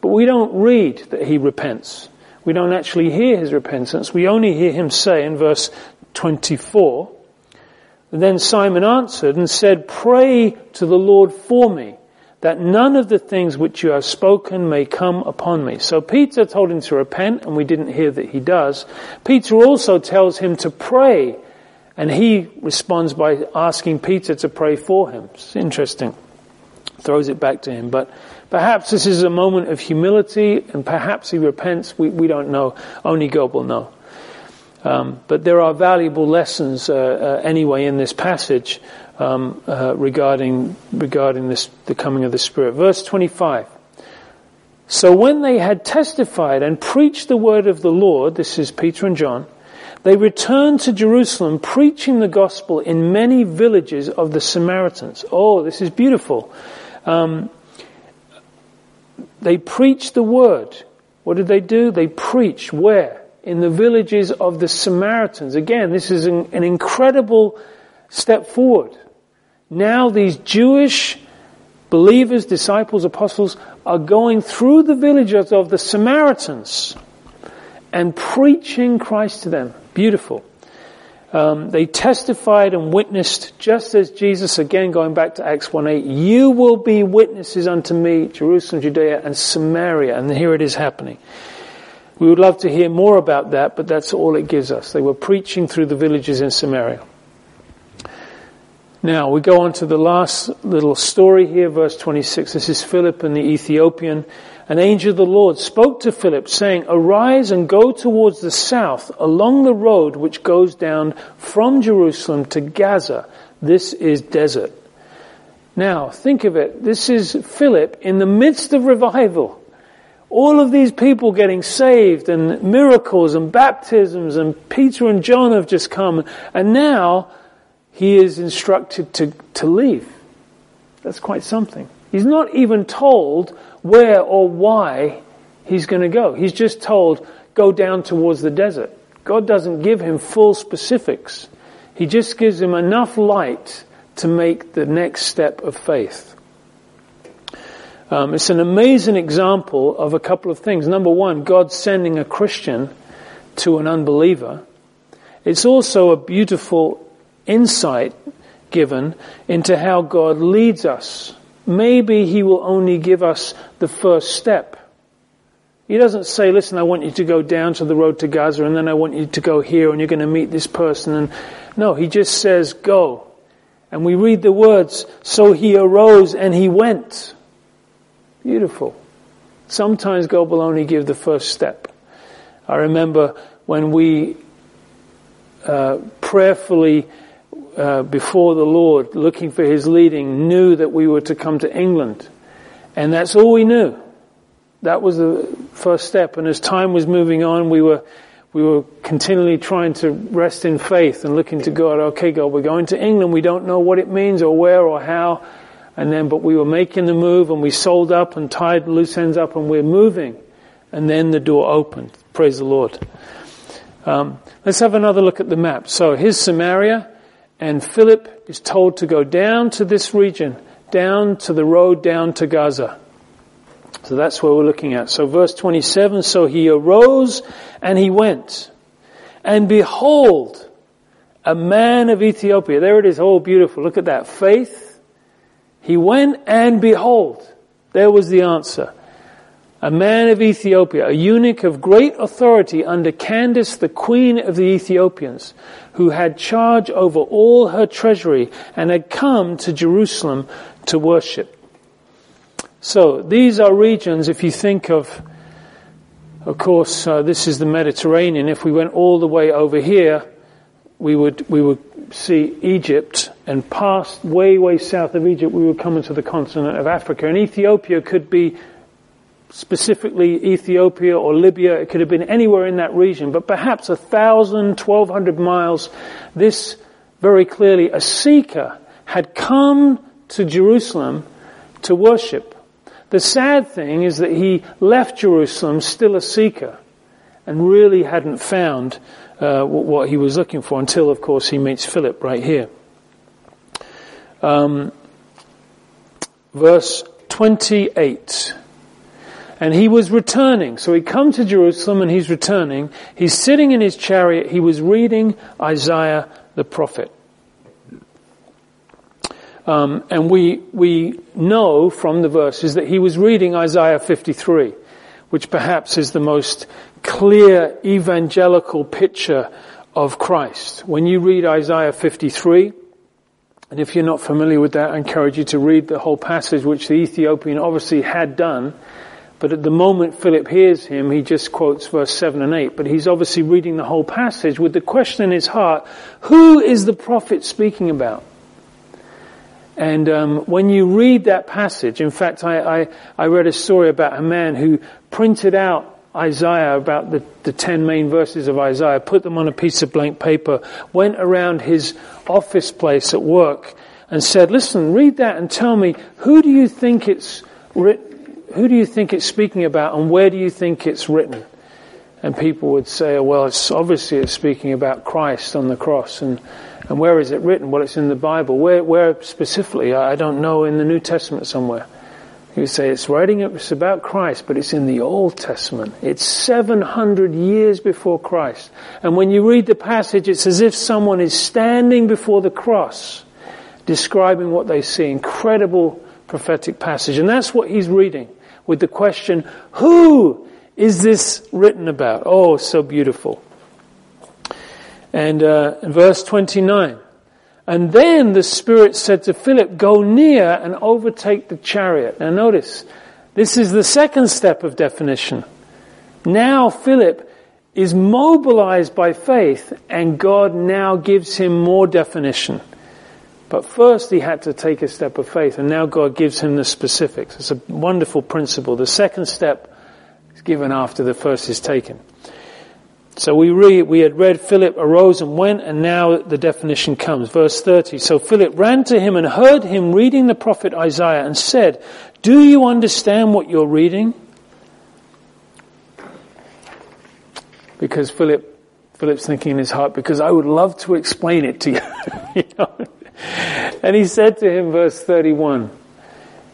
Speaker 1: but we don't read that he repents. We don't actually hear his repentance. We only hear him say in verse 24, Then Simon answered and said, Pray to the Lord for me, that none of the things which you have spoken may come upon me. So Peter told him to repent, and we didn't hear that he does. Peter also tells him to pray, and he responds by asking Peter to pray for him. It's interesting. Throws it back to him. But Perhaps this is a moment of humility and perhaps he repents. We, we don't know. Only God will know. Um, but there are valuable lessons uh, uh, anyway in this passage um, uh, regarding regarding this the coming of the Spirit. Verse 25. So when they had testified and preached the word of the Lord, this is Peter and John, they returned to Jerusalem preaching the gospel in many villages of the Samaritans. Oh, this is beautiful. Um, they preached the word. What did they do? They preached where? In the villages of the Samaritans. Again, this is an, an incredible step forward. Now these Jewish believers, disciples, apostles are going through the villages of the Samaritans and preaching Christ to them. Beautiful. Um, they testified and witnessed just as Jesus, again going back to Acts 1.8, you will be witnesses unto me, Jerusalem, Judea, and Samaria. And here it is happening. We would love to hear more about that, but that's all it gives us. They were preaching through the villages in Samaria. Now, we go on to the last little story here, verse 26. This is Philip and the Ethiopian an angel of the Lord spoke to Philip saying, arise and go towards the south along the road which goes down from Jerusalem to Gaza. This is desert. Now, think of it. This is Philip in the midst of revival. All of these people getting saved and miracles and baptisms and Peter and John have just come and now he is instructed to, to leave. That's quite something. He's not even told where or why he's going to go. He's just told, go down towards the desert. God doesn't give him full specifics. He just gives him enough light to make the next step of faith. Um, it's an amazing example of a couple of things. Number one, God sending a Christian to an unbeliever. It's also a beautiful insight given into how God leads us maybe he will only give us the first step. He doesn't say, listen, I want you to go down to the road to Gaza and then I want you to go here and you're going to meet this person. And no, he just says, go. And we read the words, so he arose and he went. Beautiful. Sometimes God will only give the first step. I remember when we uh, prayerfully uh, before the Lord, looking for His leading, knew that we were to come to England. And that's all we knew. That was the first step. And as time was moving on, we were, we were continually trying to rest in faith and looking to God. Okay, God, we're going to England. We don't know what it means or where or how. And then, but we were making the move and we sold up and tied loose ends up and we're moving. And then the door opened. Praise the Lord. Um, let's have another look at the map. So here's Samaria. And Philip is told to go down to this region, down to the road down to Gaza. So that's what we're looking at. So verse 27, so he arose and he went. And behold, a man of Ethiopia. There it is. Oh, beautiful. Look at that. Faith. He went and behold. There was the answer. A man of Ethiopia, a eunuch of great authority under Candace, the queen of the Ethiopians, who had charge over all her treasury and had come to Jerusalem to worship. So these are regions, if you think of, of course, uh, this is the Mediterranean. If we went all the way over here, we would, we would see Egypt and past way, way south of Egypt, we would come into the continent of Africa. And Ethiopia could be specifically Ethiopia or Libya. It could have been anywhere in that region, but perhaps a thousand, twelve hundred miles. This very clearly, a seeker had come to Jerusalem to worship. The sad thing is that he left Jerusalem still a seeker and really hadn't found uh, what he was looking for until, of course, he meets Philip right here. Um, verse 28. And he was returning. So he come to Jerusalem and he's returning. He's sitting in his chariot. He was reading Isaiah the prophet. Um, and we we know from the verses that he was reading Isaiah 53, which perhaps is the most clear evangelical picture of Christ. When you read Isaiah 53, and if you're not familiar with that, I encourage you to read the whole passage, which the Ethiopian obviously had done. But at the moment Philip hears him, he just quotes verse 7 and 8. But he's obviously reading the whole passage with the question in his heart, who is the prophet speaking about? And um, when you read that passage, in fact, I, I, I read a story about a man who printed out Isaiah, about the, the 10 main verses of Isaiah, put them on a piece of blank paper, went around his office place at work and said, listen, read that and tell me, who do you think it's written, who do you think it's speaking about and where do you think it's written? And people would say, oh, well, it's obviously it's speaking about Christ on the cross and and where is it written? Well, it's in the Bible. Where, where specifically? I don't know, in the New Testament somewhere. You say it's writing, it's about Christ, but it's in the Old Testament. It's 700 years before Christ. And when you read the passage, it's as if someone is standing before the cross, describing what they see. Incredible prophetic passage. And that's what he's reading with the question, who is this written about? Oh, so beautiful. And uh, verse 29, and then the Spirit said to Philip, go near and overtake the chariot. Now notice, this is the second step of definition. Now Philip is mobilized by faith and God now gives him more definition. But first he had to take a step of faith and now God gives him the specifics. It's a wonderful principle. The second step is given after the first is taken. So we read, we had read Philip arose and went and now the definition comes. Verse 30. So Philip ran to him and heard him reading the prophet Isaiah and said, do you understand what you're reading? Because Philip, Philip's thinking in his heart, because I would love to explain it to you. you know? And he said to him, verse 31,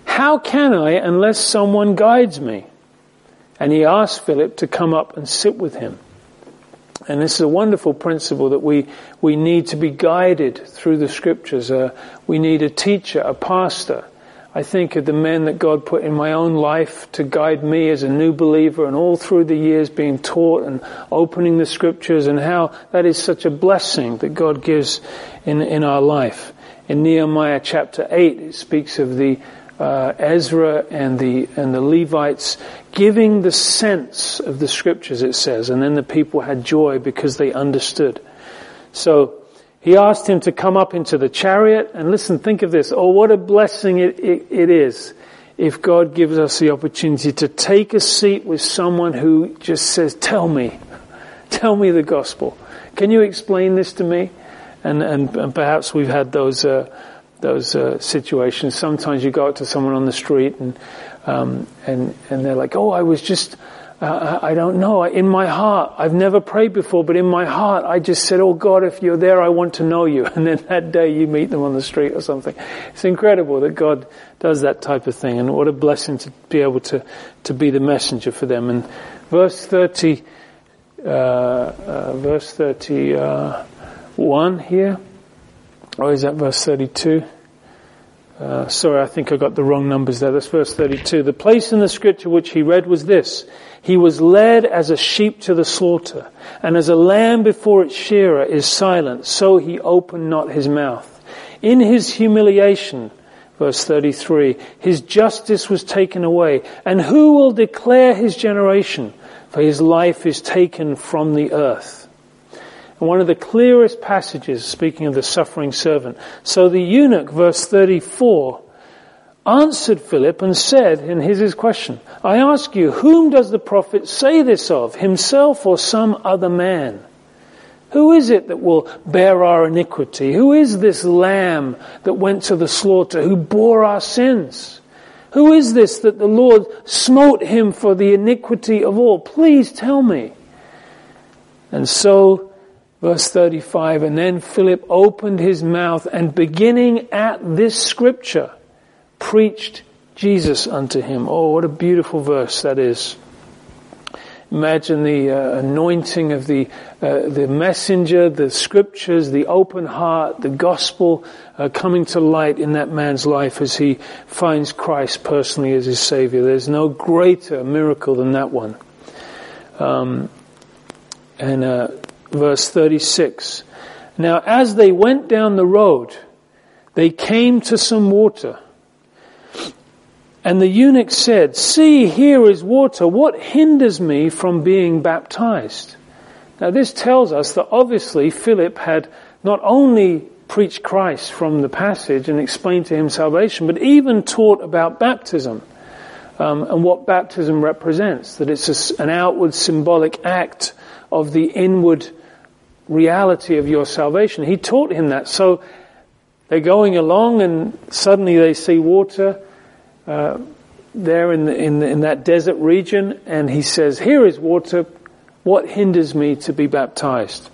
Speaker 1: how can I unless someone guides me? And he asked Philip to come up and sit with him. And this is a wonderful principle that we, we need to be guided through the scriptures. Uh, we need a teacher, a pastor. I think of the men that God put in my own life to guide me as a new believer and all through the years being taught and opening the scriptures and how that is such a blessing that God gives in, in our life. In Nehemiah chapter 8, it speaks of the uh, Ezra and the and the Levites giving the sense of the scriptures. It says, and then the people had joy because they understood. So he asked him to come up into the chariot and listen. Think of this. Oh, what a blessing it, it, it is if God gives us the opportunity to take a seat with someone who just says, "Tell me, tell me the gospel. Can you explain this to me?" And and, and perhaps we've had those. Uh, those uh, situations. Sometimes you go out to someone on the street and um, and and they're like, "Oh, I was just." Uh, I don't know. In my heart, I've never prayed before, but in my heart, I just said, "Oh God, if you're there, I want to know you." And then that day, you meet them on the street or something. It's incredible that God does that type of thing, and what a blessing to be able to to be the messenger for them. And verse thirty, uh, uh verse thirty-one here, or is that verse thirty-two? Uh, sorry, I think I got the wrong numbers there. That's verse 32. The place in the scripture which he read was this. He was led as a sheep to the slaughter, and as a lamb before its shearer is silent, so he opened not his mouth. In his humiliation, verse 33, his justice was taken away, and who will declare his generation? For his life is taken from the earth. One of the clearest passages, speaking of the suffering servant. So the eunuch, verse 34, answered Philip and said, and here's his question, I ask you, whom does the prophet say this of, himself or some other man? Who is it that will bear our iniquity? Who is this lamb that went to the slaughter, who bore our sins? Who is this that the Lord smote him for the iniquity of all? Please tell me. And so, verse 35, and then Philip opened his mouth and beginning at this scripture, preached Jesus unto him. Oh, what a beautiful verse that is. Imagine the uh, anointing of the uh, the messenger, the scriptures, the open heart, the gospel uh, coming to light in that man's life as he finds Christ personally as his savior. There's no greater miracle than that one. Um, and uh, verse 36. Now, as they went down the road, they came to some water. And the eunuch said, See, here is water. What hinders me from being baptized? Now this tells us that obviously Philip had not only preached Christ from the passage and explained to him salvation, but even taught about baptism um, and what baptism represents. That it's a, an outward symbolic act of the inward reality of your salvation. He taught him that. So they're going along and suddenly they see water uh, there in, the, in, the, in that desert region, and he says, "Here is water. What hinders me to be baptized?"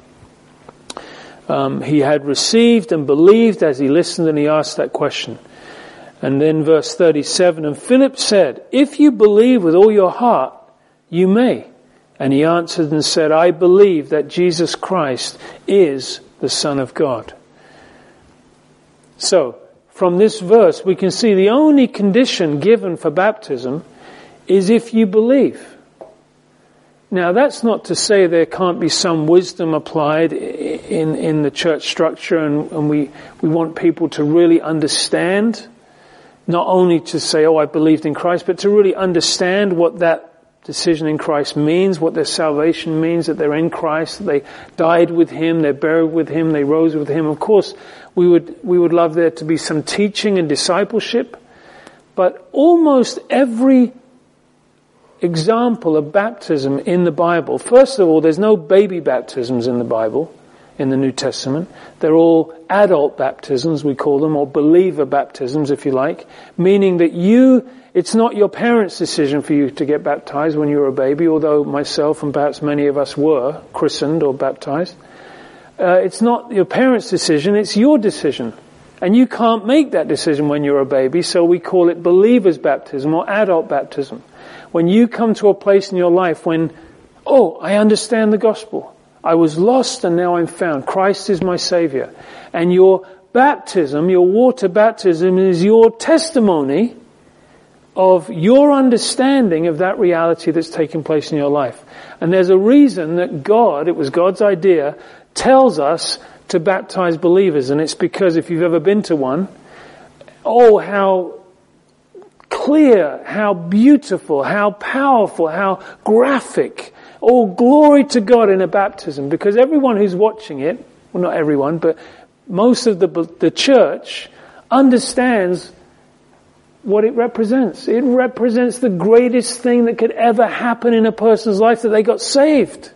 Speaker 1: Um, he had received and believed as he listened, and he asked that question. And then verse 37, and Philip said, If you believe with all your heart, you may. And he answered and said, I believe that Jesus Christ is the Son of God. So, from this verse, we can see the only condition given for baptism is if you believe. Now, that's not to say there can't be some wisdom applied in, in the church structure, and, and we, we want people to really understand, not only to say, oh, I believed in Christ, but to really understand what that decision in Christ means, what their salvation means, that they're in Christ, that they died with Him, they're buried with Him, they rose with Him. Of course, we would, we would love there to be some teaching and discipleship, but almost every example of baptism in the Bible, first of all, there's no baby baptisms in the Bible, in the New Testament. They're all adult baptisms, we call them, or believer baptisms, if you like, meaning that you it's not your parents' decision for you to get baptized when you were a baby, although myself and perhaps many of us were christened or baptized. Uh, it's not your parents' decision, it's your decision. And you can't make that decision when you're a baby, so we call it believer's baptism or adult baptism. When you come to a place in your life when, oh, I understand the gospel. I was lost and now I'm found. Christ is my savior. And your baptism, your water baptism is your testimony of your understanding of that reality that's taking place in your life. And there's a reason that God, it was God's idea, tells us to baptize believers. And it's because if you've ever been to one, oh, how clear, how beautiful, how powerful, how graphic. Oh, glory to God in a baptism. Because everyone who's watching it, well, not everyone, but most of the, the church understands what it represents. It represents the greatest thing that could ever happen in a person's life that they got saved.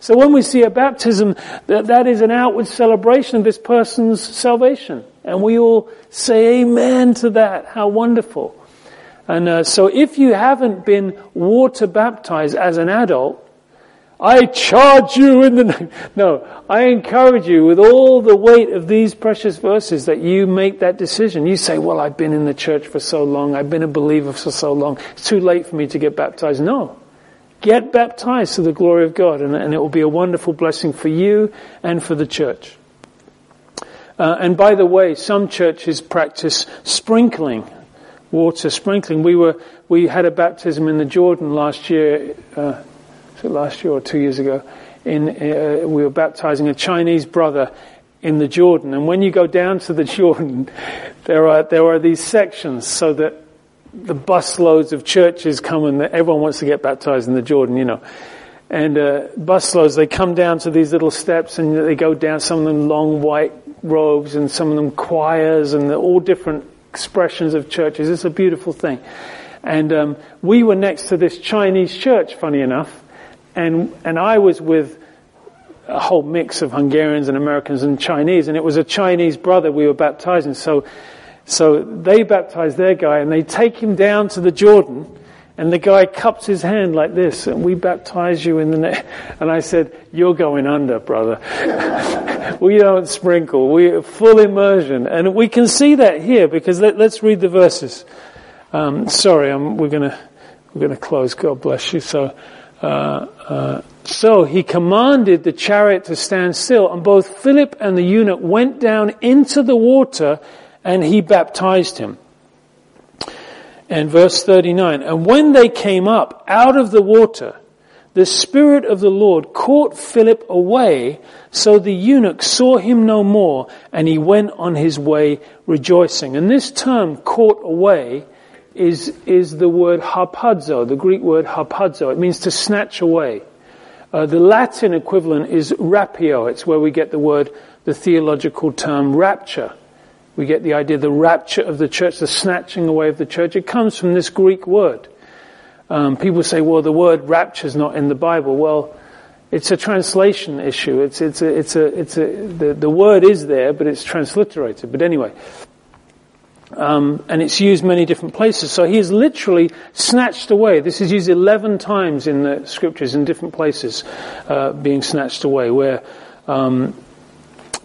Speaker 1: So when we see a baptism, that, that is an outward celebration of this person's salvation. And we all say amen to that. How wonderful. And uh, so if you haven't been water baptized as an adult, I charge you in the name. No, I encourage you with all the weight of these precious verses that you make that decision. You say, well, I've been in the church for so long. I've been a believer for so long. It's too late for me to get baptized. No. Get baptized to the glory of God and, and it will be a wonderful blessing for you and for the church. Uh, and by the way, some churches practice sprinkling, water sprinkling. We were, we had a baptism in the Jordan last year, uh, last year or two years ago, in, uh, we were baptizing a Chinese brother in the Jordan. And when you go down to the Jordan, there are, there are these sections so that the busloads of churches come and everyone wants to get baptized in the Jordan, you know. And uh, busloads, they come down to these little steps and they go down, some of them long white robes and some of them choirs and all different expressions of churches. It's a beautiful thing. And um, we were next to this Chinese church, funny enough, and and I was with a whole mix of Hungarians and Americans and Chinese, and it was a Chinese brother we were baptizing. So, so they baptize their guy, and they take him down to the Jordan, and the guy cups his hand like this, and we baptize you in the name. And I said, "You're going under, brother. we don't sprinkle. We full immersion, and we can see that here because let, us read the verses." Um, sorry, I'm, we're gonna we're gonna close. God bless you. So. Uh, so he commanded the chariot to stand still, and both Philip and the eunuch went down into the water, and he baptized him. And verse 39, and when they came up out of the water, the Spirit of the Lord caught Philip away, so the eunuch saw him no more, and he went on his way rejoicing. And this term, caught away, is, is the word harpazo, the Greek word harpazo. It means to snatch away. Uh, the Latin equivalent is rapio. It's where we get the word, the theological term rapture. We get the idea the rapture of the church, the snatching away of the church. It comes from this Greek word. Um, people say, well, the word rapture is not in the Bible. Well, it's a translation issue. It's, it's a, it's a, it's a, the, the word is there, but it's transliterated. But anyway, um, and it's used many different places. So he is literally snatched away. This is used 11 times in the scriptures in different places, uh, being snatched away, where um,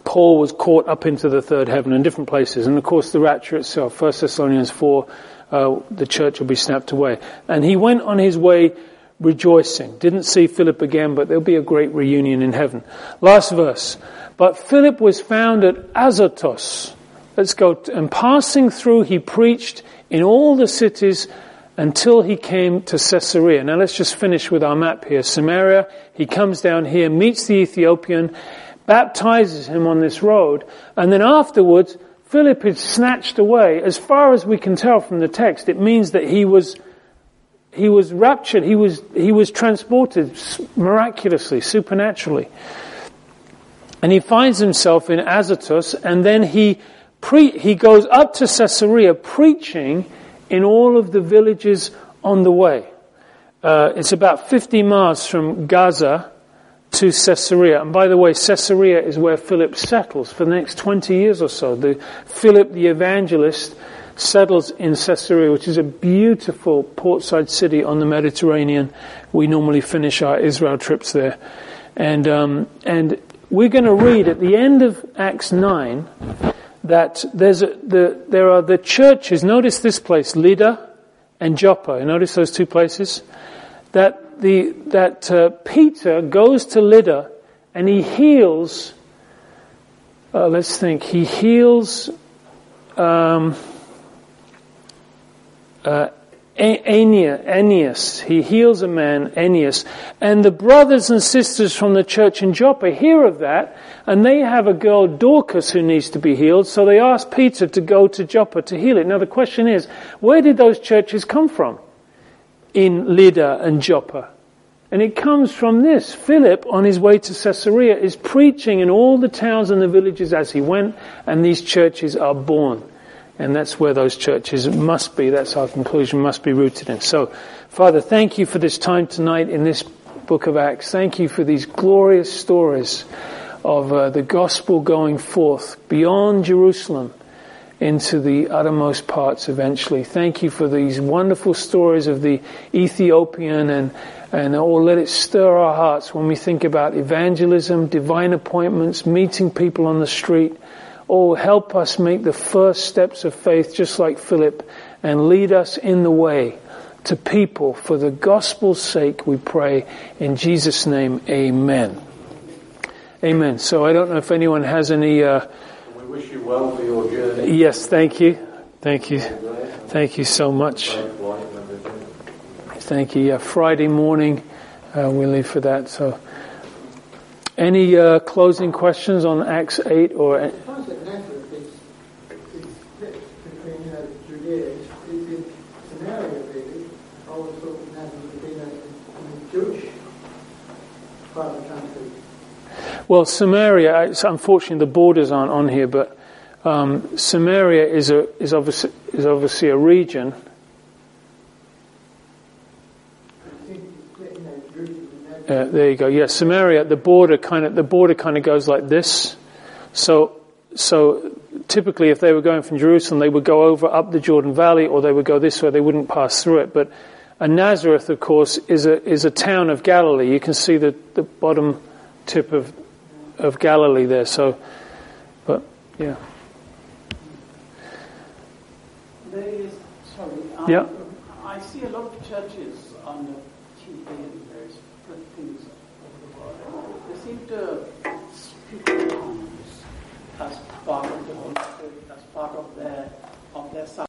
Speaker 1: Paul was caught up into the third heaven in different places. And of course, the rapture itself, 1 Thessalonians 4, uh, the church will be snapped away. And he went on his way rejoicing. Didn't see Philip again, but there'll be a great reunion in heaven. Last verse. But Philip was found at Azotus Let's go. And passing through, he preached in all the cities until he came to Caesarea. Now let's just finish with our map here. Samaria, he comes down here, meets the Ethiopian, baptizes him on this road, and then afterwards, Philip is snatched away. As far as we can tell from the text, it means that he was, he was raptured, he was, he was transported miraculously, supernaturally. And he finds himself in Azotus, and then he pre- he goes up to Caesarea preaching in all of the villages on the way. Uh, it's about 50 miles from Gaza to Caesarea. And by the way, Caesarea is where Philip settles for the next 20 years or so. The, Philip the evangelist settles in Caesarea, which is a beautiful portside city on the Mediterranean. We normally finish our Israel trips there. And, um, and we're going to read at the end of Acts 9 that there's a, the, there are the churches, notice this place, Lydda and Joppa, notice those two places, that, the, that uh, Peter goes to Lydda and he heals, uh, let's think, he heals um, uh, Aeneas, he heals a man, Aeneas, and the brothers and sisters from the church in Joppa hear of that, and they have a girl, Dorcas, who needs to be healed, so they ask Peter to go to Joppa to heal it. Now the question is, where did those churches come from? In Lydda and Joppa. And it comes from this. Philip, on his way to Caesarea, is preaching in all the towns and the villages as he went, and these churches are born. And that's where those churches must be, that's our conclusion, must be rooted in. So, Father, thank you for this time tonight in this book of Acts. Thank you for these glorious stories of uh, the gospel going forth beyond Jerusalem into the uttermost parts eventually. Thank you for these wonderful stories of the Ethiopian and and oh, let it stir our hearts when we think about evangelism, divine appointments, meeting people on the street, Oh, help us make the first steps of faith just like Philip and lead us in the way to people for the gospel's sake, we pray. In Jesus' name, amen. Amen. So I don't know if anyone has any. Uh,
Speaker 2: we wish you well for your journey.
Speaker 1: Yes, thank you. Thank you. Thank you so much. Thank you. Yeah, Friday morning, uh, we leave for that. So. Any uh, closing questions on Acts 8 or? Well, Samaria, unfortunately the borders aren't on here, but Um, Samaria is a is obviously is obviously a region. Uh, there you go. Yeah, Samaria. The border kind of the border kind of goes like this. So so typically, if they were going from Jerusalem, they would go over up the Jordan Valley, or they would go this way. They wouldn't pass through it. But and Nazareth, of course, is a is a town of Galilee. You can see the the bottom tip of of Galilee there. So, but yeah.
Speaker 3: Sorry, um,
Speaker 1: yeah.
Speaker 3: I see a lot of churches on TV and various things over the world. They seem to speak in tongues as part of the Holy Spirit, as part of their of their.